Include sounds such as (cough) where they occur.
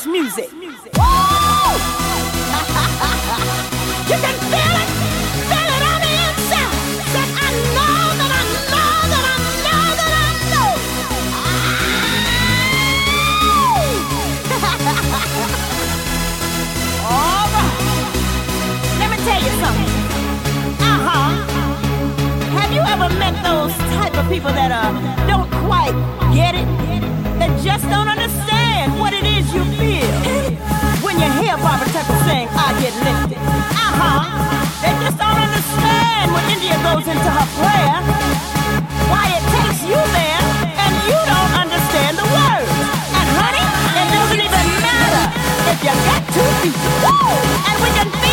house music. You can feel it, feel it on the inside. I know that I know that I know that I know. (laughs) All right. Let me tell you something. Uh huh. Have you ever met those type of people that uh don't quite get it? That just don't understand what it is you hear Barbara Tucker sing "I Get Lifted." Uh huh. They just don't understand when India goes into her prayer. Why it takes you there and you don't understand the words. And honey, it doesn't even matter if you got two feet. Woo! And we can feel